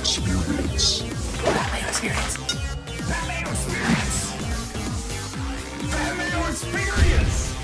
Experience. Pat Mayo Experience. Pat Mayo Experience. Pat Mayo Experience.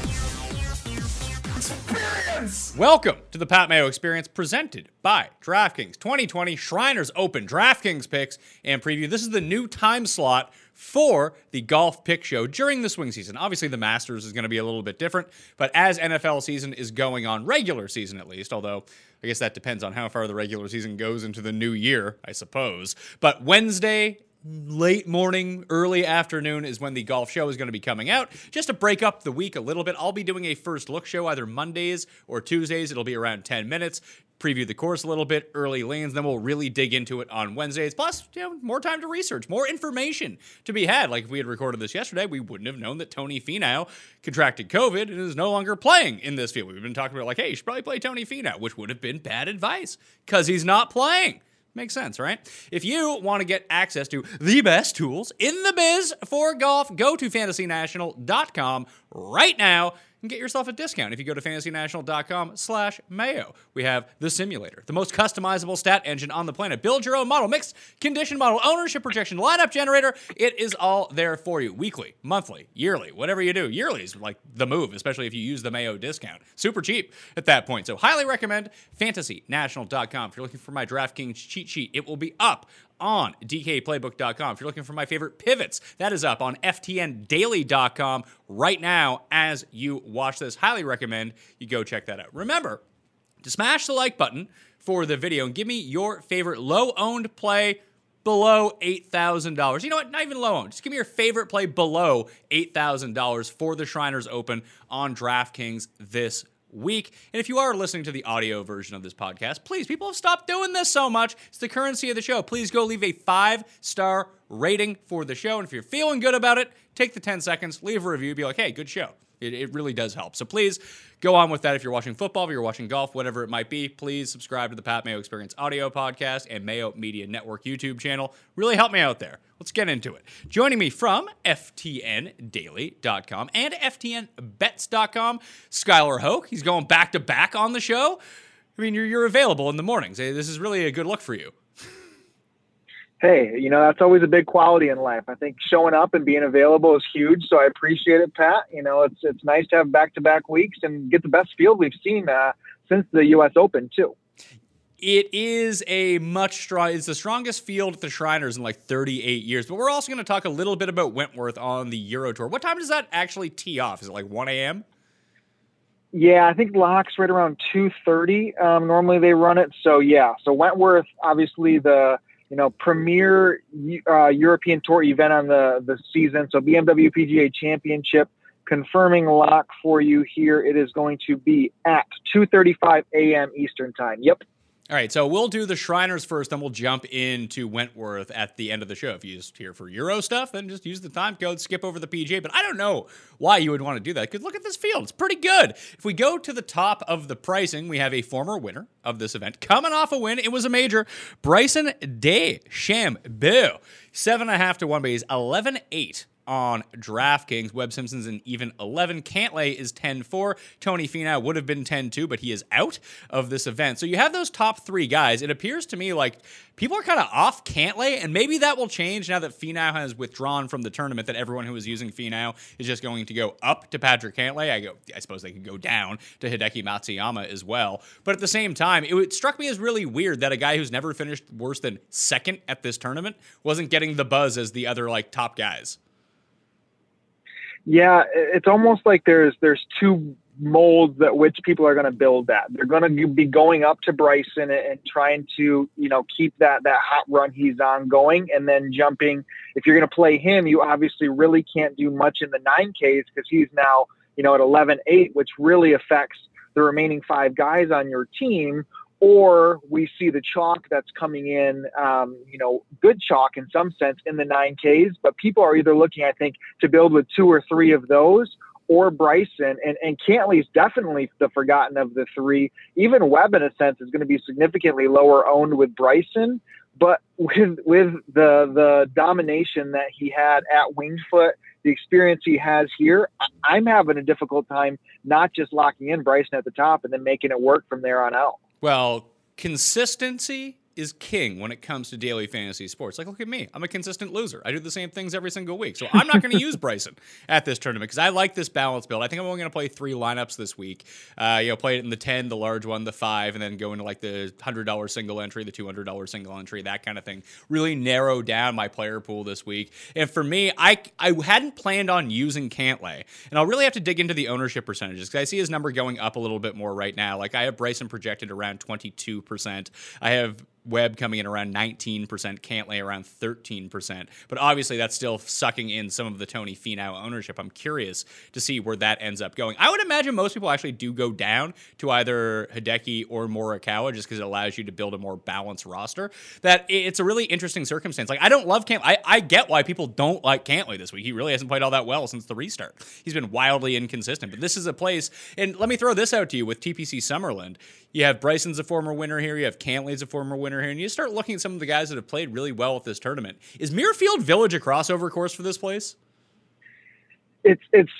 Experience. Welcome to the Pat Mayo Experience presented by DraftKings 2020 Shriners Open DraftKings picks and preview. This is the new time slot for the golf pick show during the swing season. Obviously, the Masters is going to be a little bit different, but as NFL season is going on, regular season at least, although I guess that depends on how far the regular season goes into the new year, I suppose. But Wednesday late morning, early afternoon is when the golf show is going to be coming out. Just to break up the week a little bit, I'll be doing a first look show either Mondays or Tuesdays. It'll be around 10 minutes. Preview the course a little bit, early lanes, then we'll really dig into it on Wednesdays. Plus, you know, more time to research, more information to be had. Like if we had recorded this yesterday, we wouldn't have known that Tony Finau contracted COVID and is no longer playing in this field. We've been talking about like, hey, you should probably play Tony Finau, which would have been bad advice because he's not playing. Makes sense, right? If you want to get access to the best tools in the biz for golf, go to fantasynational.com right now and get yourself a discount if you go to fantasynational.com slash mayo. We have the simulator, the most customizable stat engine on the planet. Build your own model, mixed condition model, ownership projection, lineup generator. It is all there for you. Weekly, monthly, yearly, whatever you do. Yearly is like the move, especially if you use the Mayo discount. Super cheap at that point. So highly recommend fantasynational.com. If you're looking for my DraftKings cheat sheet, it will be up on DKPlaybook.com. If you're looking for my favorite pivots, that is up on FTNDaily.com right now as you watch this. Highly recommend you go check that out. Remember to smash the like button for the video and give me your favorite low owned play below $8,000. You know what? Not even low owned. Just give me your favorite play below $8,000 for the Shriners Open on DraftKings this week. And if you are listening to the audio version of this podcast, please, people have stopped doing this so much. It's the currency of the show. Please go leave a five star rating for the show. And if you're feeling good about it, take the 10 seconds, leave a review, be like, hey, good show. It, it really does help. So please go on with that. If you're watching football, if you're watching golf, whatever it might be, please subscribe to the Pat Mayo Experience audio podcast and Mayo Media Network YouTube channel. Really help me out there. Let's get into it. Joining me from FTNDaily.com and FTNBets.com, Skylar Hoke. He's going back to back on the show. I mean, you're, you're available in the mornings. This is really a good look for you hey, you know, that's always a big quality in life. I think showing up and being available is huge. So I appreciate it, Pat. You know, it's it's nice to have back to back weeks and get the best field we've seen uh, since the U.S. Open too. It is a much strong. It's the strongest field at the Shriners in like 38 years. But we're also going to talk a little bit about Wentworth on the Euro Tour. What time does that actually tee off? Is it like 1 a.m.? Yeah, I think locks right around 2:30. Um, normally they run it. So yeah, so Wentworth, obviously the you know, premier uh, European Tour event on the the season. So BMW PGA Championship confirming lock for you here. It is going to be at 2:35 a.m. Eastern Time. Yep. All right, so we'll do the Shriners first, then we'll jump into Wentworth at the end of the show. If you're just here for Euro stuff, then just use the time code, skip over the PGA. But I don't know why you would want to do that because look at this field. It's pretty good. If we go to the top of the pricing, we have a former winner of this event coming off a win. It was a major. Bryson DeChambeau. Seven and a half to one, but he's 11 8 on DraftKings. Webb Simpson's an even 11. Cantlay is 10 4. Tony Finau would have been 10 2, but he is out of this event. So you have those top three guys. It appears to me like people are kind of off Cantlay, and maybe that will change now that Finau has withdrawn from the tournament, that everyone who is using Finau is just going to go up to Patrick Cantlay. I, go, I suppose they could go down to Hideki Matsuyama as well. But at the same time, it, it struck me as really weird that a guy who's never finished worse than second at this tournament wasn't getting the buzz as the other like top guys. Yeah, it's almost like there's there's two molds that which people are going to build that. They're going to be going up to Bryson and trying to, you know, keep that that hot run he's on going and then jumping. If you're going to play him, you obviously really can't do much in the 9Ks because he's now, you know, at 11-8, which really affects the remaining five guys on your team or we see the chalk that's coming in, um, you know, good chalk in some sense in the 9Ks. But people are either looking, I think, to build with two or three of those or Bryson. And, and Cantlay's definitely the forgotten of the three. Even Webb, in a sense, is going to be significantly lower owned with Bryson. But with with the the domination that he had at Wingfoot, the experience he has here, I'm having a difficult time not just locking in Bryson at the top and then making it work from there on out. Well, consistency is king when it comes to daily fantasy sports. Like, look at me. I'm a consistent loser. I do the same things every single week. So I'm not going to use Bryson at this tournament because I like this balance build. I think I'm only going to play three lineups this week. Uh, you know, play it in the 10, the large one, the 5, and then go into like the $100 single entry, the $200 single entry, that kind of thing. Really narrow down my player pool this week. And for me, I, I hadn't planned on using Cantlay. And I'll really have to dig into the ownership percentages because I see his number going up a little bit more right now. Like I have Bryson projected around 22%. I have Webb coming in around 19%, Cantlay around 13%. But obviously, that's still sucking in some of the Tony Finau ownership. I'm curious to see where that ends up going. I would imagine most people actually do go down to either Hideki or Morikawa just because it allows you to build a more balanced roster. That it's a really interesting circumstance. Like, I don't love Cantlay. I, I get why people don't like Cantlay this week. He really hasn't played all that well since the restart. He's been wildly inconsistent. But this is a place, and let me throw this out to you with TPC Summerlin. You have Bryson's a former winner here. You have Cantlay's a former winner here. And you start looking at some of the guys that have played really well with this tournament. Is Muirfield Village a crossover course for this place? It's it's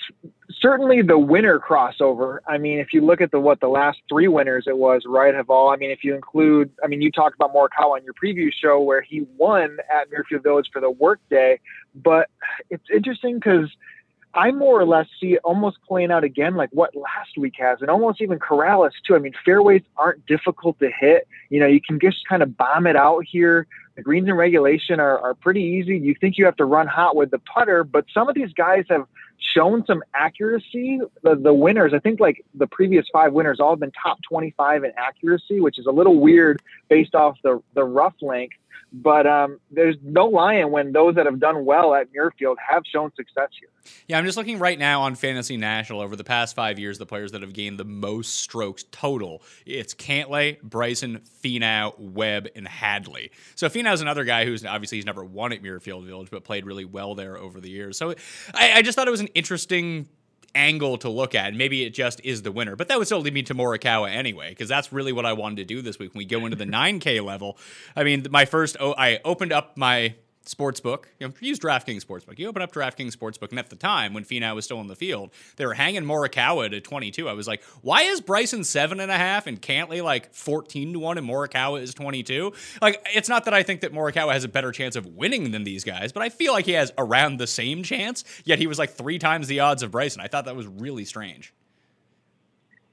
certainly the winner crossover. I mean, if you look at the what the last three winners it was, right, have all. I mean, if you include, I mean, you talked about Morikawa on your preview show where he won at Muirfield Village for the workday, but it's interesting because I more or less see it almost playing out again like what last week has, and almost even Corales too. I mean, fairways aren't difficult to hit. You know, you can just kind of bomb it out here. The greens in regulation are, are pretty easy. You think you have to run hot with the putter, but some of these guys have shown some accuracy. The, the winners, I think, like the previous five winners, all have been top 25 in accuracy, which is a little weird based off the the rough length. But um, there's no lying when those that have done well at Muirfield have shown success here. Yeah, I'm just looking right now on Fantasy National over the past five years, the players that have gained the most strokes total. It's Cantlay, Bryson, Finau, Webb, and Hadley. So Finau's another guy who's obviously he's never won at Muirfield Village, but played really well there over the years. So I, I just thought it was an interesting angle to look at. Maybe it just is the winner, but that would still lead me to Morikawa anyway, because that's really what I wanted to do this week. When we go into the 9K level, I mean, my first, oh, I opened up my sportsbook. You know, use DraftKings Sportsbook. You open up DraftKings Sportsbook, and at the time when Finau was still in the field, they were hanging Morikawa to 22. I was like, why is Bryson seven and a half and Cantlay like 14 to one and Morikawa is 22? Like, it's not that I think that Morikawa has a better chance of winning than these guys, but I feel like he has around the same chance. Yet he was like three times the odds of Bryson. I thought that was really strange.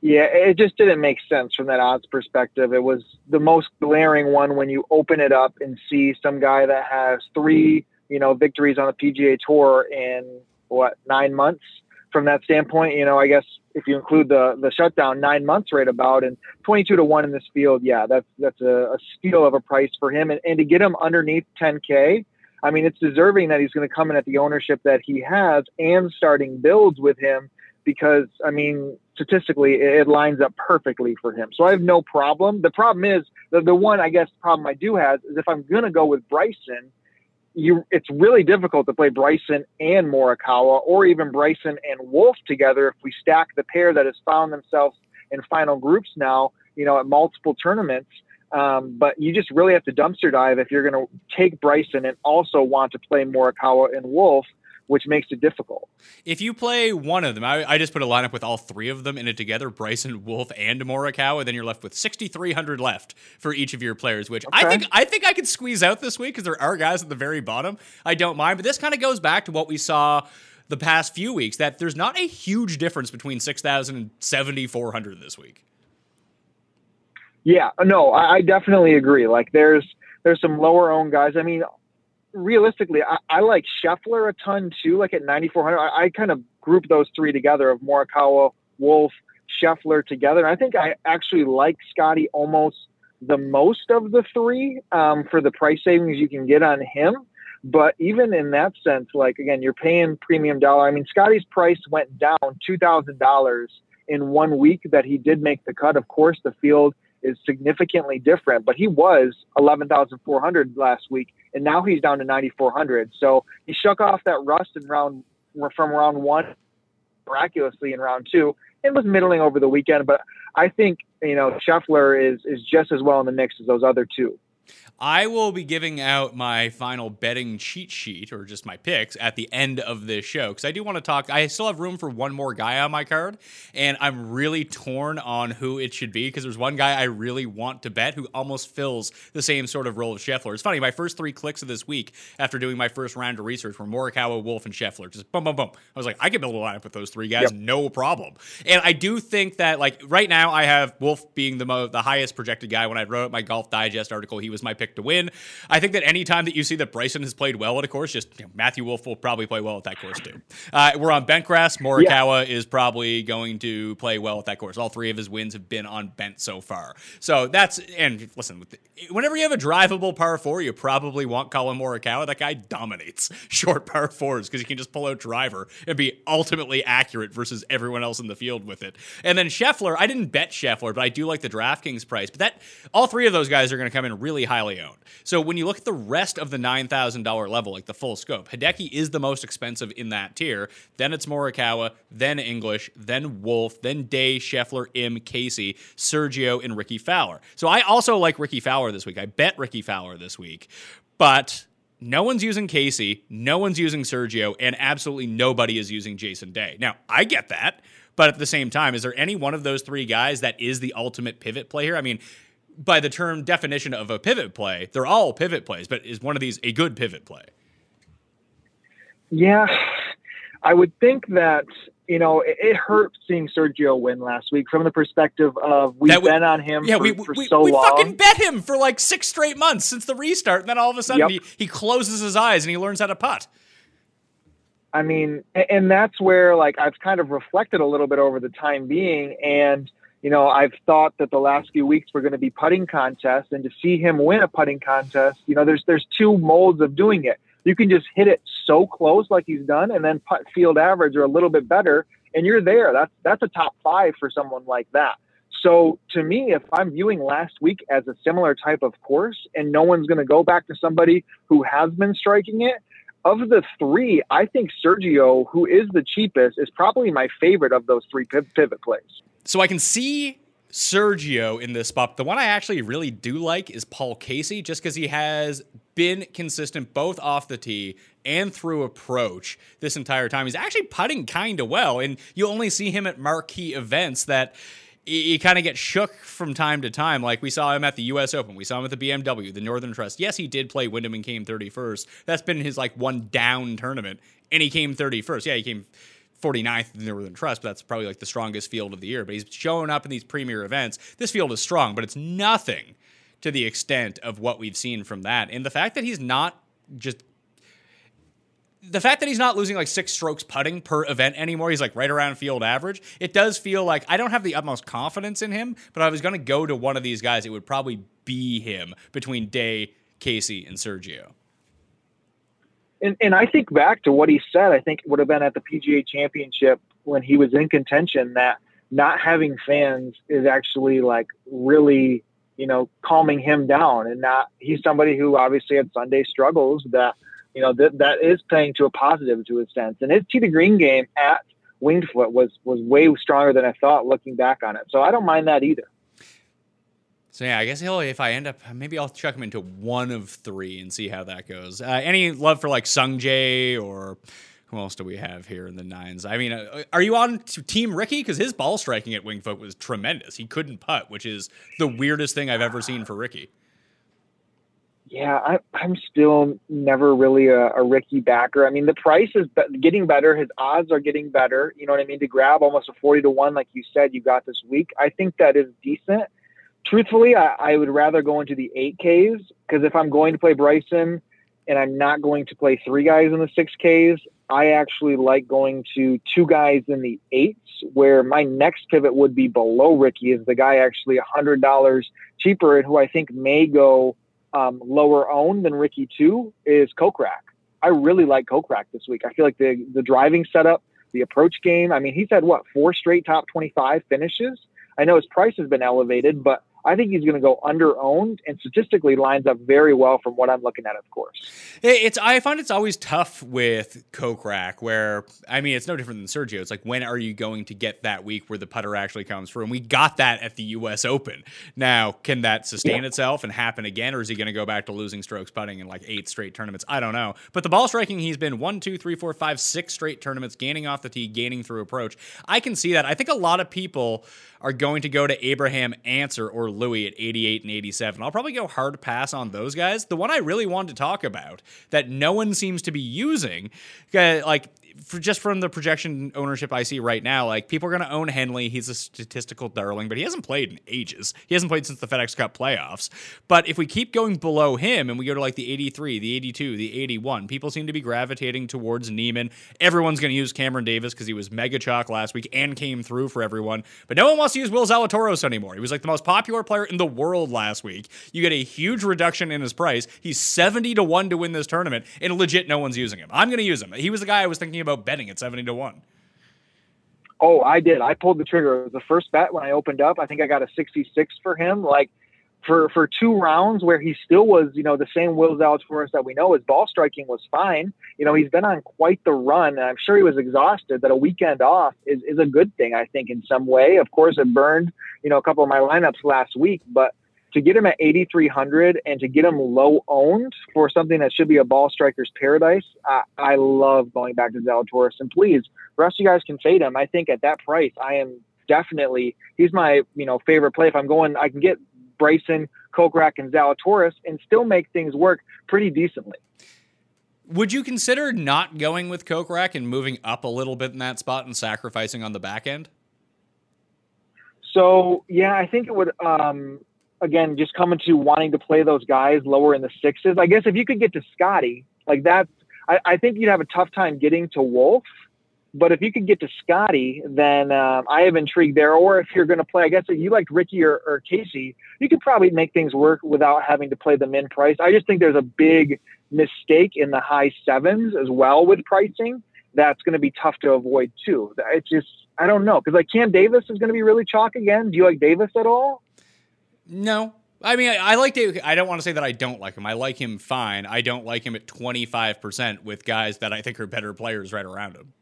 Yeah, it just didn't make sense from that odds perspective. It was the most glaring one when you open it up and see some guy that has three, you know, victories on the PGA Tour in what nine months. From that standpoint, you know, I guess if you include the the shutdown, nine months right about, and twenty two to one in this field, yeah, that's that's a, a steal of a price for him, and, and to get him underneath ten k. I mean, it's deserving that he's going to come in at the ownership that he has and starting builds with him because I mean, statistically, it lines up perfectly for him. So I have no problem. The problem is the, the one I guess problem I do have is if I'm going to go with Bryson, you it's really difficult to play Bryson and Morikawa or even Bryson and Wolff together if we stack the pair that has found themselves in final groups now, you know, at multiple tournaments. Um, but you just really have to dumpster dive if you're going to take Bryson and also want to play Morikawa and Wolff which makes it difficult. If you play one of them, I, I, just put a lineup with all three of them in it together Bryson, Wolff, and Morikawa, then you're left with 6,300 left for each of your players, which okay. I think I think I could squeeze out this week because there are guys at the very bottom. I don't mind, but this kind of goes back to what we saw the past few weeks that there's not a huge difference between 6,000 and 7,400 this week. Yeah, no, I, I definitely agree. Like there's there's some lower owned guys. I mean, realistically, I, I, like Scheffler a ton too. Like at 9,400, I, I, kind of group those three together of Morikawa, Wolff, Scheffler together. I think I actually like Scotty almost the most of the three um, for the price savings you can get on him. But even in that sense, like again, you're paying premium dollar. I mean, Scotty's price went down two thousand dollars in one week that he did make the cut. Of course, the field is significantly different, but he was 11,400 last week, and now he's down to 9,400. So he shook off that rust in round from round one, miraculously in round two, and was middling over the weekend. But I think you know Scheffler is is just as well in the mix as those other two. I will be giving out my final betting cheat sheet or just my picks at the end of this show because I do want to talk. I still have room for one more guy on my card, and I'm really torn on who it should be because there's one guy I really want to bet who almost fills the same sort of role as Scheffler. It's funny, my first three clicks of this week after doing my first round of research were Morikawa, Wolff, and Scheffler. Just boom, boom, boom. I was like, I can build a lineup with those three guys, yep. no problem. And I do think that, like, right now, I have Wolff being the mo- the highest projected guy. When I wrote my Golf Digest article, he was my pick to win. I think that anytime that you see that Bryson has played well at a course, just you know, Matthew Wolff will probably play well at that course too. Uh, we're on bent grass. Morikawa yeah. is probably going to play well at that course. All three of his wins have been on bent so far. So that's and listen, whenever you have a drivable par four, you probably want Collin Morikawa. That guy dominates short par fours because he can just pull out driver and be ultimately accurate versus everyone else in the field with it. And then Scheffler, I didn't bet Scheffler, but I do like the DraftKings price. But that all three of those guys are going to come in really highly owned. So when you look at the rest of the $9,000 level, like the full scope, Hideki is the most expensive in that tier. Then it's Morikawa, then English, then Wolff, then Day, Scheffler, Im, Casey, Sergio, and Rickie Fowler. So I also like Rickie Fowler this week. I bet Rickie Fowler this week. But no one's using Casey, no one's using Sergio, and absolutely nobody is using Jason Day. Now, I get that. But at the same time, is there any one of those three guys that is the ultimate pivot player? I mean, by the term definition of a pivot play, they're all pivot plays, but is one of these a good pivot play? Yeah, I would think that you know it, it hurt seeing Sergio win last week from the perspective of we've we, been on him yeah, for, we, for we, so we long. We fucking bet him for like six straight months since the restart, and then all of a sudden yep. he, he closes his eyes and he learns how to putt. I mean, and that's where like I've kind of reflected a little bit over the time being and – you know, I've thought that the last few weeks were going to be putting contests, and to see him win a putting contest, you know, there's there's two molds of doing it. You can just hit it so close like he's done, and then putt field average or a little bit better, and you're there. That's that's a top five for someone like that. So to me, if I'm viewing last week as a similar type of course, and no one's going to go back to somebody who has been striking it, of the three, I think Sergio, who is the cheapest, is probably my favorite of those three pivot plays. So I can see Sergio in this spot. The one I actually really do like is Paul Casey, just because he has been consistent both off the tee and through approach this entire time. He's actually putting kind of well, and you only see him at marquee events that you kind of get shook from time to time. Like we saw him at the U.S. Open, we saw him at the BMW, the Northern Trust. Yes, he did play Wyndham and came 31st. That's been his like one down tournament, and he came 31st. Yeah, he came 49th in the Northern Trust, but that's probably like the strongest field of the year. But he's showing up in these premier events. This field is strong, but it's nothing to the extent of what we've seen from that. And the fact that he's not just the fact that he's not losing like six strokes putting per event anymore, he's like right around field average. It does feel like I don't have the utmost confidence in him, but I was going to go to one of these guys. It would probably be him between Day, Casey, and Sergio and, and I think back to what he said, I think it would have been at the PGA championship when he was in contention that not having fans is actually like really, you know, calming him down and not, he's somebody who obviously had Sunday struggles that, you know, that, that is playing to a positive to a sense. And his tee to green game at Winged Foot was, was way stronger than I thought looking back on it. So I don't mind that either. So yeah, I guess he'll if I end up maybe I'll chuck him into one of three and see how that goes. Uh, any love for like Sung Jae or who else do we have here in the nines? I mean, uh, are you on Team Rickie Because his ball striking at Winged Foot was tremendous. He couldn't putt, which is the weirdest thing I've ever seen for Rickie. Yeah, I, I'm still never really a, a Rickie backer. I mean, the price is be- getting better. His odds are getting better. You know what I mean? To grab almost a 40 to 1, like you said, you got this week. I think that is decent truthfully, I, I, would rather go into the eight Ks because if I'm going to play Bryson and I'm not going to play three guys in the six Ks, I actually like going to two guys in the eights. Where my next pivot would be below Rickie is the guy actually a hundred dollars cheaper and who I think may go um, lower owned than Rickie too is Kokrak. I really like Kokrak this week. I feel like the the driving setup, the approach game. I mean, he's had what four straight top twenty five finishes. I know his price has been elevated, but I think he's going to go under owned and statistically lines up very well from what I'm looking at, of course. It's I find it's always tough with Kokrak, where I mean it's no different than Sergio. It's like when are you going to get that week where the putter actually comes through? And we got that at the U.S. Open. Now, can that sustain yeah. itself and happen again, or is he going to go back to losing strokes putting in like eight straight tournaments? I don't know. But the ball striking, he's been one, two, three, four, five, six straight tournaments, gaining off the tee, gaining through approach. I can see that. I think a lot of people are going to go to Abraham Ancer or Louis at 88 and 87. I'll probably go hard pass on those guys. The one I really wanted to talk about that no one seems to be using, uh, like for just from the projection ownership I see right now, like people are going to own Henley. He's a statistical darling, but he hasn't played in ages. He hasn't played since the FedEx Cup playoffs. But if we keep going below him and we go to like the 83, the 82, the 81, people seem to be gravitating towards Niemann. Everyone's going to use Cameron Davis because he was mega chalk last week and came through for everyone. But no one wants to use Will Zalatoris anymore. He was like the most popular player in the world last week. You get a huge reduction in his price. He's 70 to 1 to win this tournament, and legit no one's using him. I'm going to use him. He was the guy I was thinking about betting at 70 to 1. Oh, I did. I pulled the trigger. The first bet when I opened up. I think I got a 66 for him. Like for for two rounds where he still was, you know, the same Will Zalatoris that we know. His ball striking was fine. You know, he's been on quite the run, and I'm sure he was exhausted. That a weekend off is is a good thing, I think, in some way. Of course, it burned, you know, a couple of my lineups last week, but to get him at 8,300 and to get him low owned for something that should be a ball striker's paradise, I, I love going back to Zalatoris. And please, the rest of you guys can fade him. I think at that price, I am definitely he's my you know favorite play. If I'm going, I can get Bryson, Kokrak, and Zalatoris and still make things work pretty decently. Would you consider not going with Kokrak and moving up a little bit in that spot and sacrificing on the back end? So yeah, I think it would. Um, again, just coming to wanting to play those guys lower in the sixes. I guess if you could get to Scotty, like that, I, I think you'd have a tough time getting to Wolff. But if you could get to Scotty, then um, I have intrigued there. Or if you're going to play, I guess if you liked Rickie or, or Casey, you could probably make things work without having to play them in price. I just think there's a big mistake in the high sevens as well with pricing. That's going to be tough to avoid too. It's just I don't know because like Cam Davis is going to be really chalk again. Do you like Davis at all? No. I mean, I, I like David. I don't want to say that I don't like him. I like him fine. I don't like him at 25% with guys that I think are better players right around him.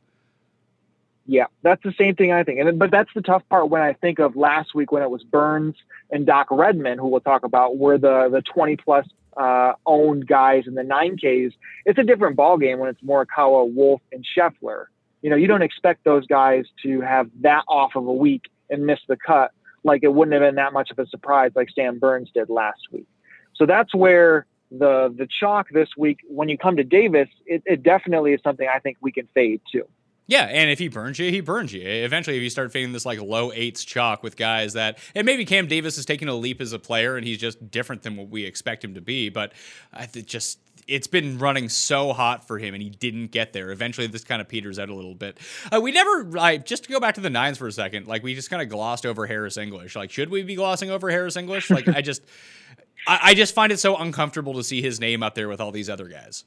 Yeah, that's the same thing I think. And but that's the tough part when I think of last week when it was Burns and Doc Redman, who we'll talk about, were the the 20 plus uh, owned guys in the 9Ks. It's a different ball game when it's Morikawa, Wolff, and Scheffler. You know, you don't expect those guys to have that off of a week and miss the cut like it wouldn't have been that much of a surprise like Sam Burns did last week. So that's where the the chalk this week, when you come to Davis, it, it definitely is something I think we can fade too. Yeah, and if he burns you, he burns you. Eventually, if you start fading this like low eights chalk with guys that, and maybe Cam Davis is taking a leap as a player, and he's just different than what we expect him to be. But I just it's been running so hot for him and he didn't get there. Eventually, this kind of peters out a little bit. Uh, we never, I, just to go back to the nines for a second, like we just kind of glossed over Harris English. Like, should we be glossing over Harris English? Like, I just, I, I just find it so uncomfortable to see his name up there with all these other guys.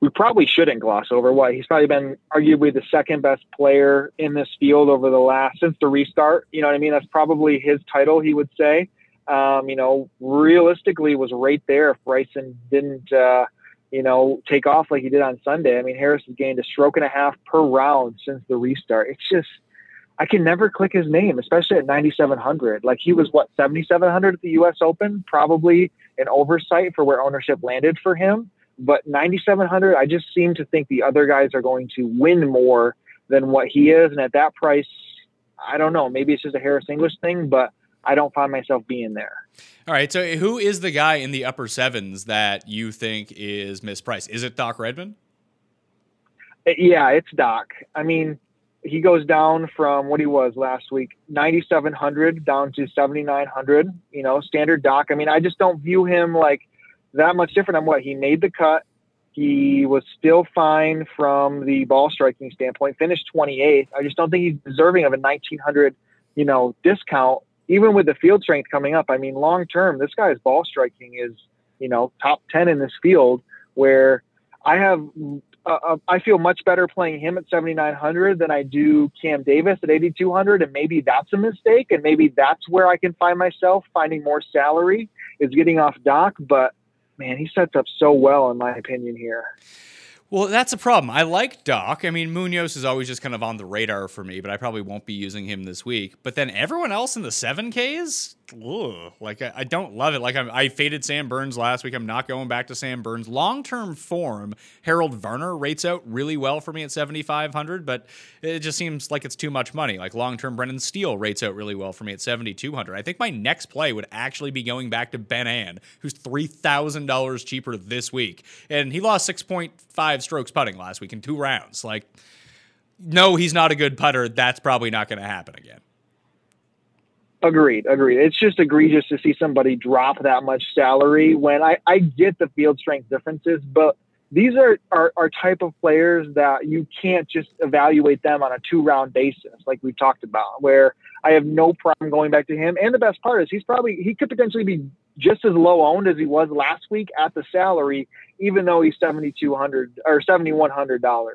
We probably shouldn't gloss over what he's probably been arguably the second best player in this field over the last since the restart. You know what I mean? That's probably his title, he would say um, you know, realistically was right there if Bryson didn't, uh, you know, take off like he did on Sunday. I mean, Harris has gained a stroke and a half per round since the restart. It's just, I can never click his name, especially at 9,700. Like he was what 7,700 at the U.S. Open, probably an oversight for where ownership landed for him. But 9,700, I just seem to think the other guys are going to win more than what he is, and at that price, I don't know. Maybe it's just a Harris English thing, but I don't find myself being there. All right. So who is the guy in the upper sevens that you think is mispriced? Is it Doc Redman? Uh, yeah, it's Doc. I mean, he goes down from what he was last week, 9,700 down to 7,900, you know, standard Doc. I mean, I just don't view him like that much different than what he made the cut. He was still fine from the ball striking standpoint, finished 28th. I just don't think he's deserving of a 1,900, you know, discount even with the field strength coming up, I mean, long term, this guy's ball striking is, you know, top 10 in this field where I have uh, uh I feel much better playing him at 7,900 than I do Cam Davis at 8,200. And maybe that's a mistake. And maybe that's where I can find myself finding more salary is getting off Doc. But man, he sets up so well, in my opinion, here. Well, that's a problem. I like Doc. I mean, Munoz is always just kind of on the radar for me, but I probably won't be using him this week. But then everyone else in the 7Ks, ugh, like I, I, don't love it. Like I'm, i faded Sam Burns last week. I'm not going back to Sam Burns. Long term form, Harold Varner rates out really well for me at 7,500, but it just seems like it's too much money. Like long term, Brendan Steele rates out really well for me at 7,200. I think my next play would actually be going back to Ben An, who's $3,000 cheaper this week. And he lost 6.5 strokes putting last week in two rounds. Like, no, he's not a good putter. That's probably not going to happen again. Agreed, agreed. It's just egregious to see somebody drop that much salary when I, I get the field strength differences, but these are, are, are type of players that you can't just evaluate them on a two round basis, like we've talked about, where I have no problem going back to him. And the best part is he's probably, he could potentially be just as low owned as he was last week at the salary, even though he's 7,200 or $7,100.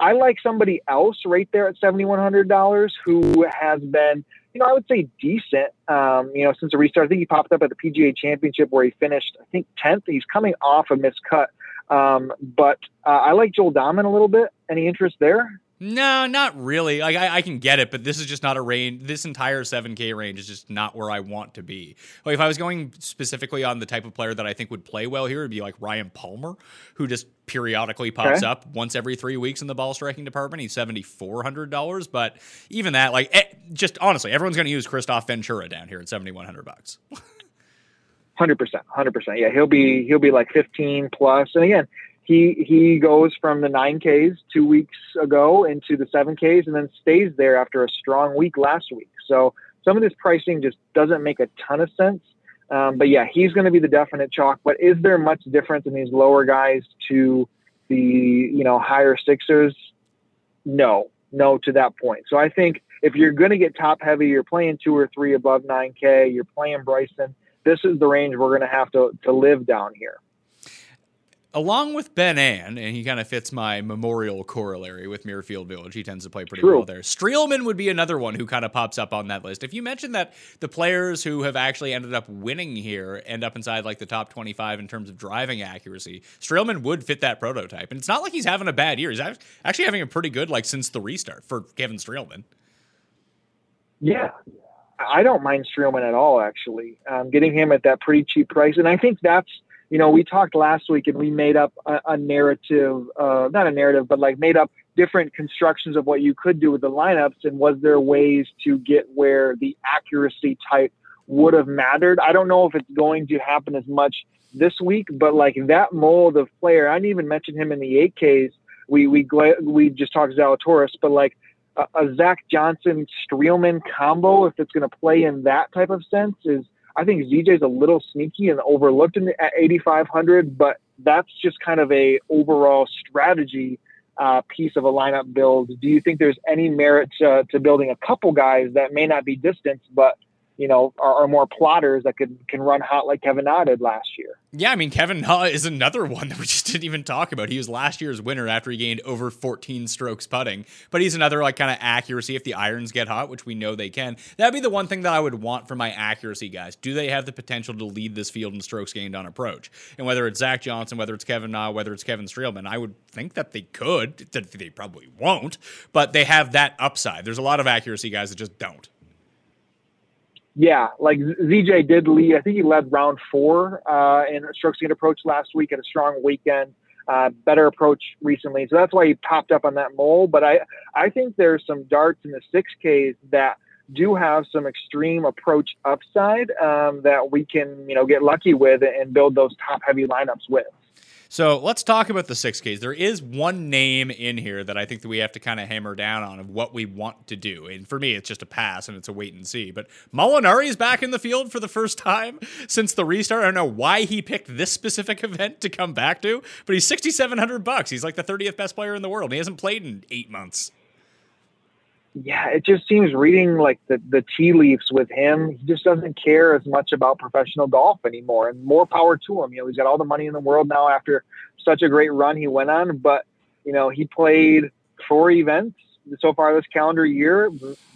I like somebody else right there at $7,100 who has been you know, I would say decent. Um, you know, since the restart, I think he popped up at the PGA Championship where he finished, I think, tenth. He's coming off a miscut, um, but uh, I like Joel Dahmen a little bit. Any interest there? No, not really. Like I, I, can get it, but this is just not a range. This entire 7K range is just not where I want to be. Like if I was going specifically on the type of player that I think would play well here, it'd be like Ryan Palmer, who just periodically pops okay. up once every three weeks in the ball striking department. He's seventy four hundred dollars, but even that, like, eh, just honestly, everyone's going to use Kristoffer Ventura down here at seventy one hundred bucks. Hundred percent, hundred percent. Yeah, he'll be he'll be like fifteen plus, and again he he goes from the 9Ks two weeks ago into the 7Ks and then stays there after a strong week last week. So some of this pricing just doesn't make a ton of sense. Um, but yeah, he's going to be the definite chalk. But is there much difference in these lower guys to the you know higher sixers? No, no to that point. So I think if you're going to get top heavy, you're playing two or three above 9K, you're playing Bryson. This is the range we're going to have to to live down here along with Ben An, and he kind of fits my memorial corollary with Muirfield Village. He tends to play pretty True. well there. Streelman would be another one who kind of pops up on that list. If you mentioned that the players who have actually ended up winning here end up inside like the top 25 in terms of driving accuracy, Streelman would fit that prototype. And it's not like he's having a bad year. He's actually having a pretty good like since the restart for Kevin Streelman. Yeah. I don't mind Streelman at all, actually. Um, getting him at that pretty cheap price. And I think that's – you know, we talked last week and we made up a, a narrative, uh, not a narrative, but like made up different constructions of what you could do with the lineups. And was there ways to get where the accuracy type would have mattered? I don't know if it's going to happen as much this week, but like that mold of player, I didn't even mention him in the 8Ks. We, we, we just talked Zalatoris, but like a, a Zach Johnson Streelman combo, if it's going to play in that type of sense, is I think ZJ's a little sneaky and overlooked in the, at 8,500, but that's just kind of a overall strategy uh, piece of a lineup build. Do you think there's any merit to, to building a couple guys that may not be distance, but you know, are, are, more plotters that could can run hot like Kevin Na did last year. Yeah, I mean Kevin Na is another one that we just didn't even talk about. He was last year's winner after he gained over 14 strokes putting, but he's another like kind of accuracy if the irons get hot, which we know they can. That'd be the one thing that I would want for my accuracy guys. Do they have the potential to lead this field in strokes gained on approach? And whether it's Zach Johnson, whether it's Kevin Na, whether it's Kevin Streelman, I would think that they could. They probably won't, but they have that upside. There's a lot of accuracy guys that just don't yeah, like ZJ did lead. I think he led round four uh, in strokes gained approach last week. Had a strong weekend. Uh, better approach recently, so that's why he popped up on that mole. But I I think there's some darts in the six Ks that do have some extreme approach upside um, that we can you know get lucky with and build those top heavy lineups with. So let's talk about the 6Ks. There is one name in here that I think that we have to kind of hammer down on of what we want to do. And for me, it's just a pass and it's a wait and see. But Molinari is back in the field for the first time since the restart. I don't know why he picked this specific event to come back to, but he's 6,700 bucks. He's like the 30th best player in the world. He hasn't played in eight months yeah, it just seems reading like the, the tea leaves with him. He just doesn't care as much about professional golf anymore, and more power to him. You know, he's got all the money in the world now after such a great run he went on. But You know, he played four events so far this calendar year,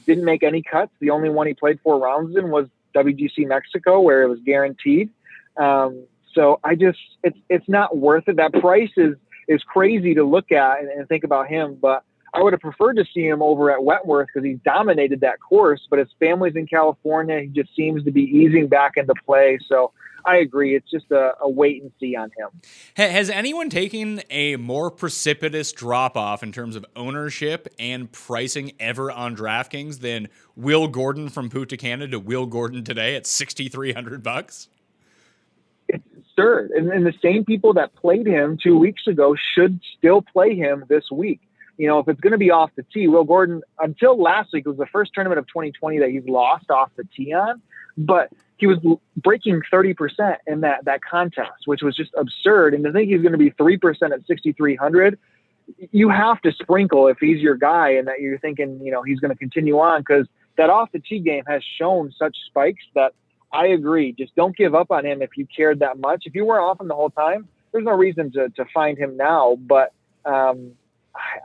didn't make any cuts. The only one he played four rounds in was WGC Mexico, where it was guaranteed. Um, so I just, it's it's not worth it. That price is is crazy to look at and, and think about him, but I would have preferred to see him over at Wentworth because he dominated that course. But his family's in California. He just seems to be easing back into play. So I agree. It's just a, a, wait and see on him. Has anyone taken a more precipitous drop off in terms of ownership and pricing ever on DraftKings than Will Gordon from Punta Cana to Will Gordon today at sixty three hundred bucks? It's absurd, and, and the same people that played him two weeks ago should still play him this week you know, if it's going to be off the tee, Will Gordon, until last week, was the first tournament of 2020 that he's lost off the tee on, but he was breaking 30% in that, that contest, which was just absurd. And to think he's going to be 3% at 6,300, you have to sprinkle if he's your guy and that you're thinking, you know, he's going to continue on because that off the tee game has shown such spikes that I agree. Just don't give up on him if you cared that much. If you weren't off him the whole time, there's no reason to, to find him now. But, um,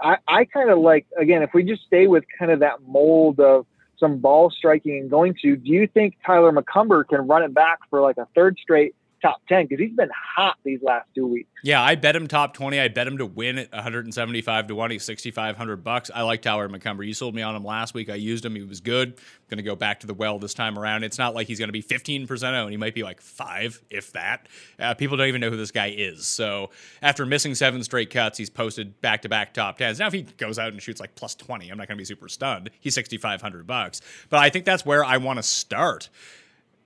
I, I kind of like again if we just stay with kind of that mold of some ball striking and going to. Do you think Tyler McCumber can run it back for like a third straight top 10 because he's been hot these last two weeks. Yeah, I bet him top 20. I bet him to win at 175 to 1. He's 6,500 bucks. I like Tyler McCumber. You sold me on him last week. I used him. He was good. Going to go back to the well this time around. It's not like he's going to be 15% owned. He might be like five, if that. Uh, people don't even know who this guy is. So after missing seven straight cuts, he's posted back to back top 10s. Now, if he goes out and shoots like plus 20, I'm not going to be super stunned. He's 6,500 bucks. But I think that's where I want to start.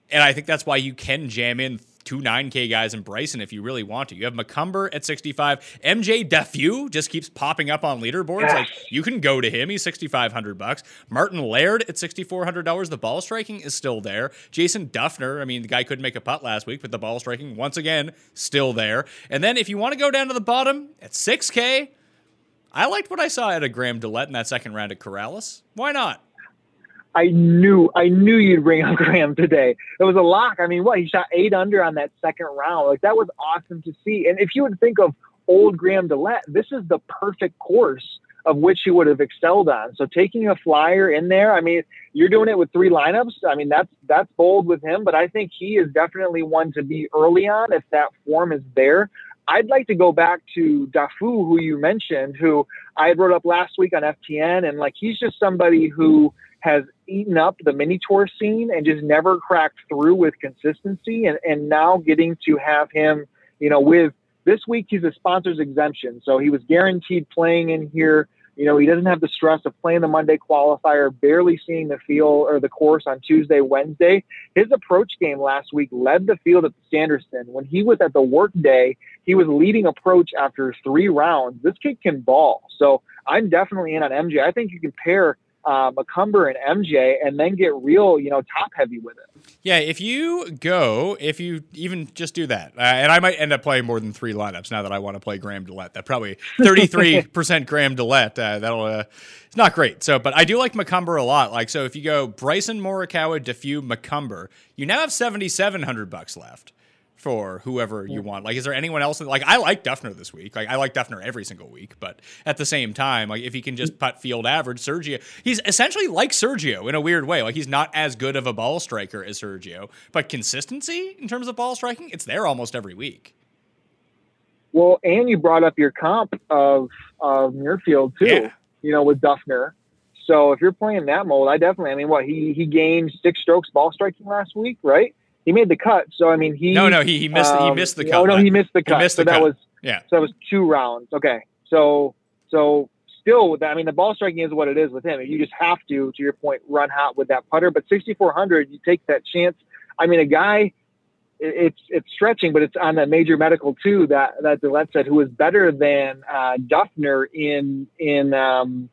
And I think that's why you can jam in two 9K guys in Bryson if you really want to. You have McCumber at 65. MJ Daffue just keeps popping up on leaderboards. Like you can go to him. He's 6,500 bucks. Martin Laird at $6,400. The ball striking is still there. Jason Dufner. I mean, the guy couldn't make a putt last week, but the ball striking, once again, still there. And then if you want to go down to the bottom at 6K, I liked what I saw at a Graham DeLaet in that second round at Corales. Why not? I knew I knew you'd bring up Graham today. It was a lock. I mean, what he shot eight under on that second round. Like that was awesome to see. And if you would think of old Graham DeLaet, this is the perfect course of which he would have excelled on. So taking a flyer in there, I mean, you're doing it with three lineups. I mean, that's that's bold with him, but I think he is definitely one to be early on if that form is there. I'd like to go back to Daffue, who you mentioned, who I wrote up last week on FTN, and like he's just somebody who has eaten up the mini tour scene and just never cracked through with consistency. And, and now getting to have him, you know, with this week, he's a sponsor's exemption. So he was guaranteed playing in here. You know, he doesn't have the stress of playing the Monday qualifier, barely seeing the field or the course on Tuesday, Wednesday. His approach game last week led the field at the Sanderson. When he was at the work day, he was leading approach after three rounds. This kid can ball. So I'm definitely in on MJ. I think you can pair uh, McCumber and MJ, and then get real, you know, top heavy with it. Yeah, if you go, if you even just do that, uh, and I might end up playing more than three lineups now that I want to play Graham DeLaet. That probably thirty three percent Graham DeLaet. Uh, that'll uh, it's not great. So, but I do like McCumber a lot. Like, so if you go Bryson Morikawa, Daffue, McCumber, you now have seventy seven hundred bucks left for whoever you want. Like, is there anyone else? Like, I like Dufner this week. Like, I like Dufner every single week. But at the same time, like, if he can just mm. putt field average, Sergio, he's essentially like Sergio in a weird way. Like, he's not as good of a ball striker as Sergio, but consistency in terms of ball striking, it's there almost every week. Well, and you brought up your comp of of Muirfield too. Yeah. You know, with Dufner. So if you're playing that mold, I definitely. I mean, what he he gained six strokes ball striking last week, right? He made the cut. So I mean, he no, no, he, he missed um, he missed the cut. Oh no, he missed the cut. He Missed so the that cut. was yeah. So that was two rounds. Okay, so so still with that, I mean, the ball striking is what it is with him. You just have to, to your point, run hot with that putter. But 6400, you take that chance. I mean, a guy. It's it's stretching, but it's on that major medical too. That that DeLaet said, who was better than uh, Dufner in in um,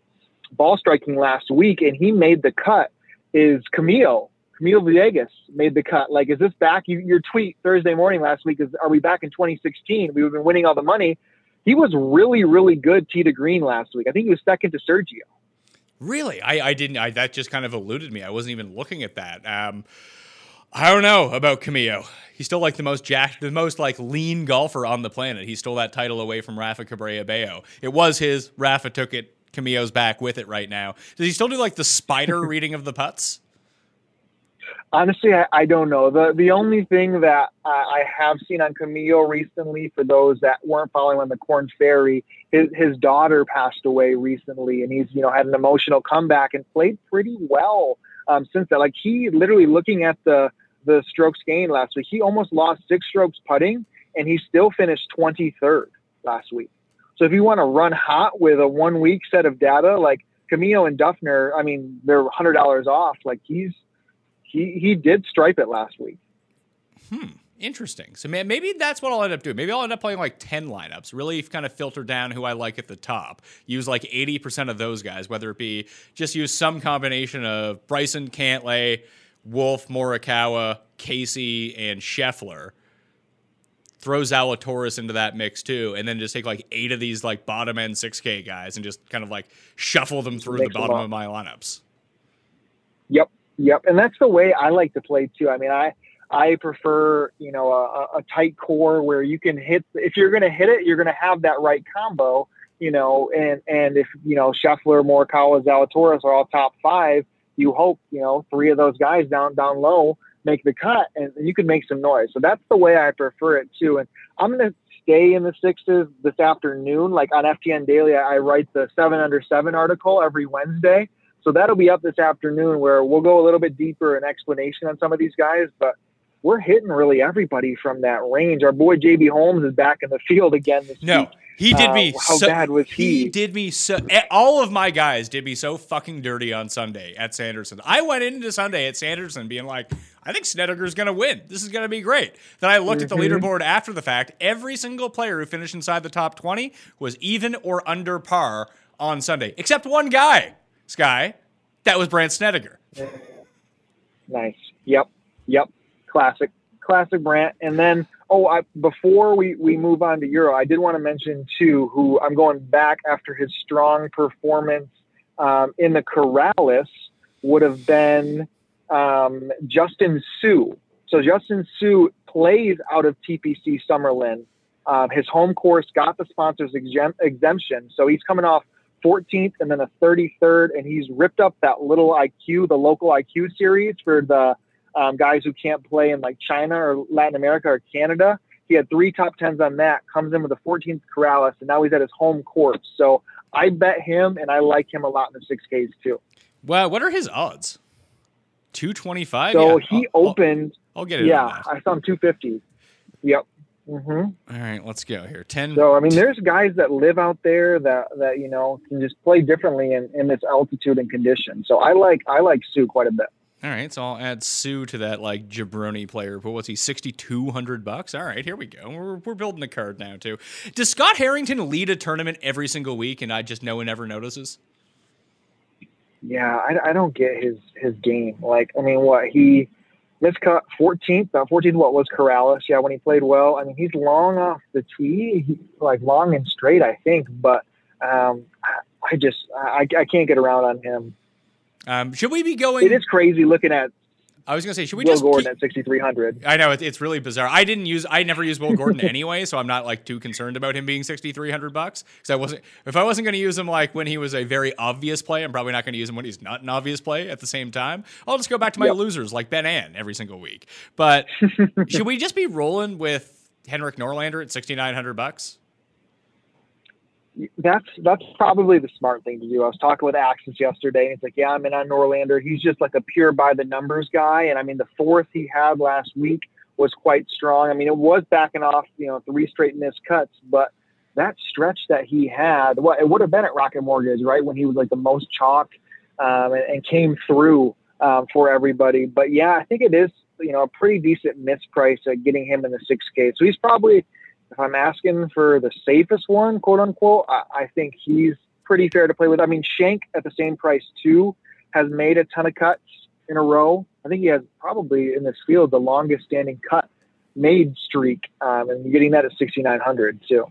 ball striking last week, and he made the cut. Is Camilo Camilo Villegas made the cut. Like, is this back? You, your tweet Thursday morning last week is, are we back in 2016? We've been winning all the money. He was really, really good tee to green last week. I think he was second to Sergio. Really? I, I didn't. I, that just kind of eluded me. I wasn't even looking at that. Um, I don't know about Camilo. He's still like the most jacked, the most like lean golfer on the planet. He stole that title away from Rafa Cabrera Bello. It was his. Rafa took it. Camilo's back with it right now. Does he still do like the spider reading of the putts? Honestly, I, I don't know. the The only thing that uh, I have seen on Camilo recently, for those that weren't following on the Corn Ferry, his his daughter passed away recently, and he's you know had an emotional comeback and played pretty well um, since that. Like he literally looking at the the strokes gained last week, he almost lost six strokes putting, and he still finished twenty third last week. So if you want to run hot with a one week set of data, like Camilo and Dufner, I mean they're hundred dollars off. Like he's he he did stripe it last week. Hmm. Interesting. So maybe that's what I'll end up doing. Maybe I'll end up playing like 10 lineups, really kind of filter down who I like at the top. Use like 80% of those guys, whether it be just use some combination of Bryson, Cantlay, Wolff, Morikawa, Casey, and Scheffler. Throw Zalatoris into that mix too, and then just take like eight of these like bottom end 6K guys and just kind of like shuffle them through the bottom of my lineups. Yep. Yep, and that's the way I like to play too. I mean, I I prefer you know a, a tight core where you can hit. If you're going to hit it, you're going to have that right combo. You know, and and if you know Scheffler, Morikawa, Zalatoris are all top five, you hope you know three of those guys down down low make the cut, and you can make some noise. So that's the way I prefer it too. And I'm going to stay in the sixes this afternoon. Like on FTN Daily, I write the seven under seven article every Wednesday. So that'll be up this afternoon where we'll go a little bit deeper in explanation on some of these guys, but we're hitting really everybody from that range. Our boy JB Holmes is back in the field again this no. week. He did me. Uh, how so, bad was he? He did me so. Eh, all of my guys did me so fucking dirty on Sunday at Sanderson. I went into Sunday at Sanderson being like, I think Snedeker's going to win. This is going to be great. Then I looked mm-hmm. at the mm-hmm. leaderboard after the fact. Every single player who finished inside the top twenty was even or under par on Sunday, except one guy. Sky that was Brandt Snedeker. Nice. Yep. Yep. Classic. Classic Brandt. And then, oh, I, before we, we move on to Euro, I did want to mention, too, who I'm going back after his strong performance um, in the Corales would have been um, Justin Suh. So Justin Suh plays out of TPC Summerlin. Uh, his home course got the sponsors exemption, so he's coming off 14th and then a 33rd, and he's ripped up that little IQ, the LocaliQ series for the um, guys who can't play in like China or Latin America or Canada. He had three top tens on that, comes in with a 14th Corales, and now he's at his home course. So I bet him, and I like him a lot in the 6Ks too. Well, what are his odds? 225? So yeah. he I'll, opened. I'll, I'll, get it. Yeah, I saw him 250. Yep. Mm-hmm. All right, let's go here. Ten. So I mean, there's guys that live out there that that you know can just play differently in, in this altitude and condition. So I like I like Suh quite a bit. All right, so I'll add Suh to that like jabroni player. But what's he? Sixty two hundred bucks. All right, here we go. We're we're building a card now too. Does Scott Harrington lead a tournament every single week, and I just no one ever notices? Yeah, I, I don't get his his game. Like, I mean, what he miscut 14th. Uh, 14th, what was Corales? Yeah, when he played well. I mean, he's long off the tee, he, like long and straight, I think. But um, I, I just I, I can't get around on him. Um, should we be going? It is crazy looking at I was gonna say, should we Will just Gordon keep... at sixty three hundred? I know it's, it's really bizarre. I didn't use, I never used Will Gordon anyway, so I'm not like too concerned about him being sixty three hundred bucks because I wasn't. If I wasn't gonna use him like when he was a very obvious play, I'm probably not gonna use him when he's not an obvious play at the same time. I'll just go back to my yep. losers like Ben An every single week. But should we just be rolling with Henrik Norlander at sixty nine hundred bucks? That's that's probably the smart thing to do. I was talking with Axis yesterday, and he's like, "Yeah, I'm in on Norlander. He's just like a pure by the numbers guy." And I mean, the fourth he had last week was quite strong. I mean, it was backing off, you know, three straight missed cuts, but that stretch that he had, well, it would have been at Rocket Mortgage, right, when he was like the most chalked um, and, and, came through um, for everybody. But yeah, I think it is, you know, a pretty decent misprice at getting him in the 6K. So he's probably if I'm asking for the safest one, quote unquote, I, I think he's pretty fair to play with. I mean, Schenk at the same price too has made a ton of cuts in a row. I think he has probably in this field the longest standing cut made streak, um, and you're getting that at 6,900 too.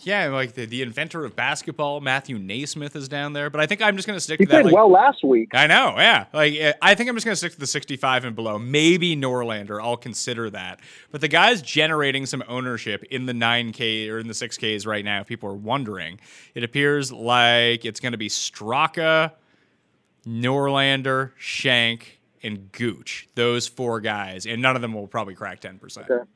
Yeah, like the, the inventor of basketball, Matthew NeSmith, is down there. But I think I'm just going to stick He to that. played like- well last week. I know, yeah. Like eh, I think I'm just gonna stick to the 65 and below. Maybe Norlander. I'll consider that. But the guy's generating some ownership in the 9K or in the 6Ks right now. if People are wondering. It appears like it's gonna be Straka, Norlander, Schenk, and Gooch. Those four guys, and none of them will probably crack 10%. Okay.